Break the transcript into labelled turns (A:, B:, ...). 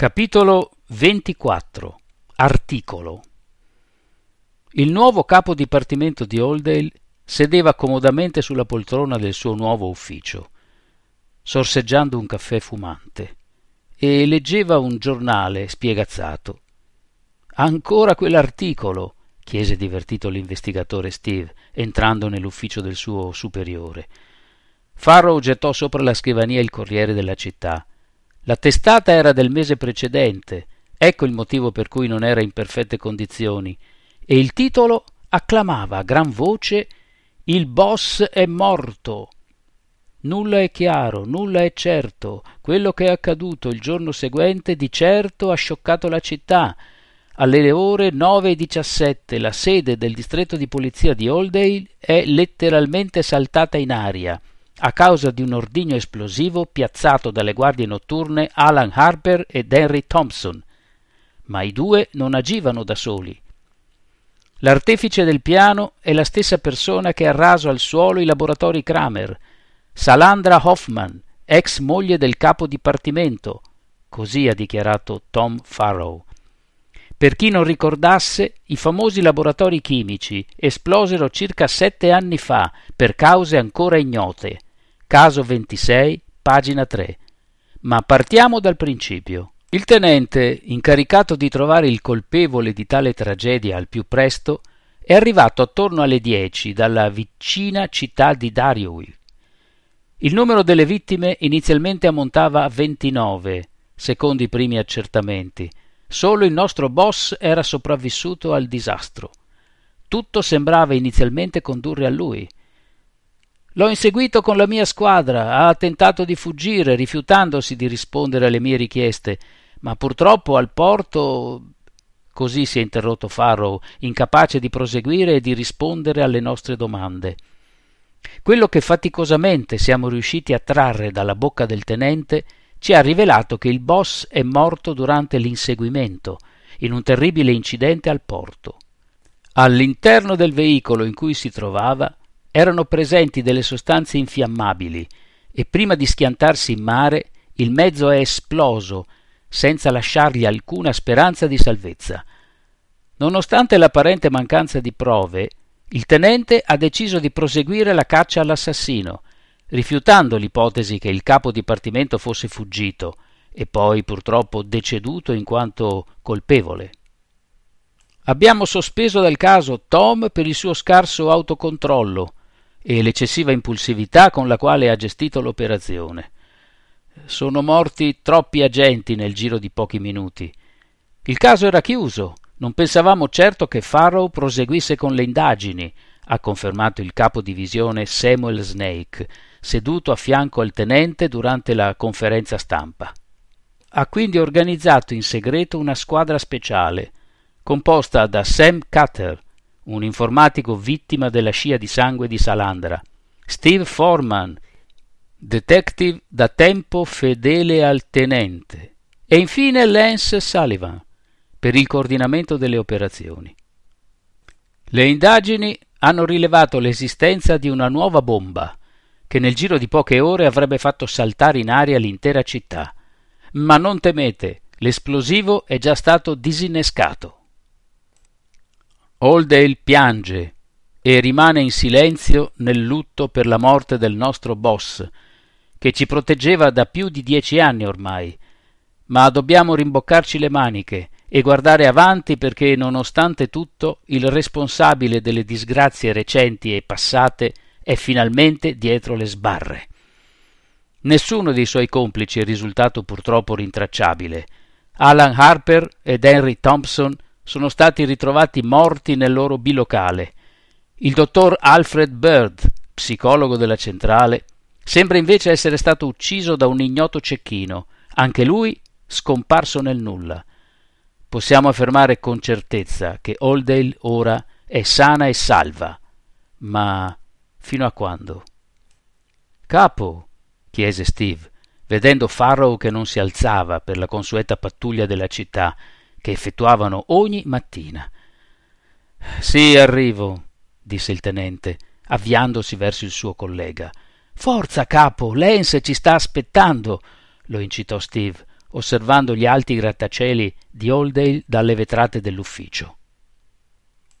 A: Capitolo 24 Articolo Il nuovo capo dipartimento di Oldale sedeva comodamente sulla poltrona del suo nuovo ufficio, sorseggiando un caffè fumante, e leggeva un giornale spiegazzato. Ancora quell'articolo? chiese divertito l'investigatore Steve, entrando nell'ufficio del suo superiore. Farrow gettò sopra la scrivania il Corriere della città la testata era del mese precedente, ecco il motivo per cui non era in perfette condizioni, e il titolo acclamava a gran voce Il boss è morto. Nulla è chiaro, nulla è certo. Quello che è accaduto il giorno seguente di certo ha scioccato la città. Alle ore nove e diciassette la sede del distretto di polizia di Oldale è letteralmente saltata in aria a causa di un ordigno esplosivo piazzato dalle guardie notturne Alan Harper ed Henry Thompson. Ma i due non agivano da soli. L'artefice del piano è la stessa persona che ha raso al suolo i laboratori Kramer, Salandra Hoffman, ex moglie del capo dipartimento, così ha dichiarato Tom Farrow. Per chi non ricordasse, i famosi laboratori chimici esplosero circa sette anni fa per cause ancora ignote caso 26, pagina 3. Ma partiamo dal principio. Il tenente, incaricato di trovare il colpevole di tale tragedia al più presto, è arrivato attorno alle 10 dalla vicina città di Dariouille. Il numero delle vittime inizialmente ammontava a 29, secondo i primi accertamenti. Solo il nostro boss era sopravvissuto al disastro. Tutto sembrava inizialmente condurre a lui. L'ho inseguito con la mia squadra, ha tentato di fuggire, rifiutandosi di rispondere alle mie richieste, ma purtroppo al porto. Così si è interrotto Farrow, incapace di proseguire e di rispondere alle nostre domande. Quello che faticosamente siamo riusciti a trarre dalla bocca del tenente ci ha rivelato che il boss è morto durante l'inseguimento, in un terribile incidente al porto. All'interno del veicolo in cui si trovava erano presenti delle sostanze infiammabili e prima di schiantarsi in mare il mezzo è esploso senza lasciargli alcuna speranza di salvezza. Nonostante l'apparente mancanza di prove, il tenente ha deciso di proseguire la caccia all'assassino, rifiutando l'ipotesi che il capo dipartimento fosse fuggito e poi purtroppo deceduto in quanto colpevole. Abbiamo sospeso dal caso Tom per il suo scarso autocontrollo e l'eccessiva impulsività con la quale ha gestito l'operazione. Sono morti troppi agenti nel giro di pochi minuti. Il caso era chiuso. Non pensavamo certo che Farrow proseguisse con le indagini, ha confermato il capo divisione Samuel Snake, seduto a fianco al tenente durante la conferenza stampa. Ha quindi organizzato in segreto una squadra speciale, composta da Sam Cutter, un informatico vittima della scia di sangue di Salandra, Steve Foreman, detective da tempo fedele al tenente, e infine Lance Sullivan, per il coordinamento delle operazioni. Le indagini hanno rilevato l'esistenza di una nuova bomba che nel giro di poche ore avrebbe fatto saltare in aria l'intera città. Ma non temete, l'esplosivo è già stato disinnescato. Oldale piange e rimane in silenzio nel lutto per la morte del nostro boss, che ci proteggeva da più di dieci anni ormai. Ma dobbiamo rimboccarci le maniche e guardare avanti perché, nonostante tutto, il responsabile delle disgrazie recenti e passate è finalmente dietro le sbarre. Nessuno dei suoi complici è risultato purtroppo rintracciabile. Alan Harper ed Henry Thompson sono stati ritrovati morti nel loro bilocale. Il dottor Alfred Bird, psicologo della centrale, sembra invece essere stato ucciso da un ignoto cecchino, anche lui scomparso nel nulla. Possiamo affermare con certezza che Oldale ora è sana e salva. Ma fino a quando? Capo, chiese Steve, vedendo Farrow che non si alzava per la consueta pattuglia della città che effettuavano ogni mattina. Sì, arrivo, disse il tenente, avviandosi verso il suo collega. Forza, capo, Lance ci sta aspettando, lo incitò Steve. osservando gli alti grattacieli di Oldale dalle vetrate dell'ufficio.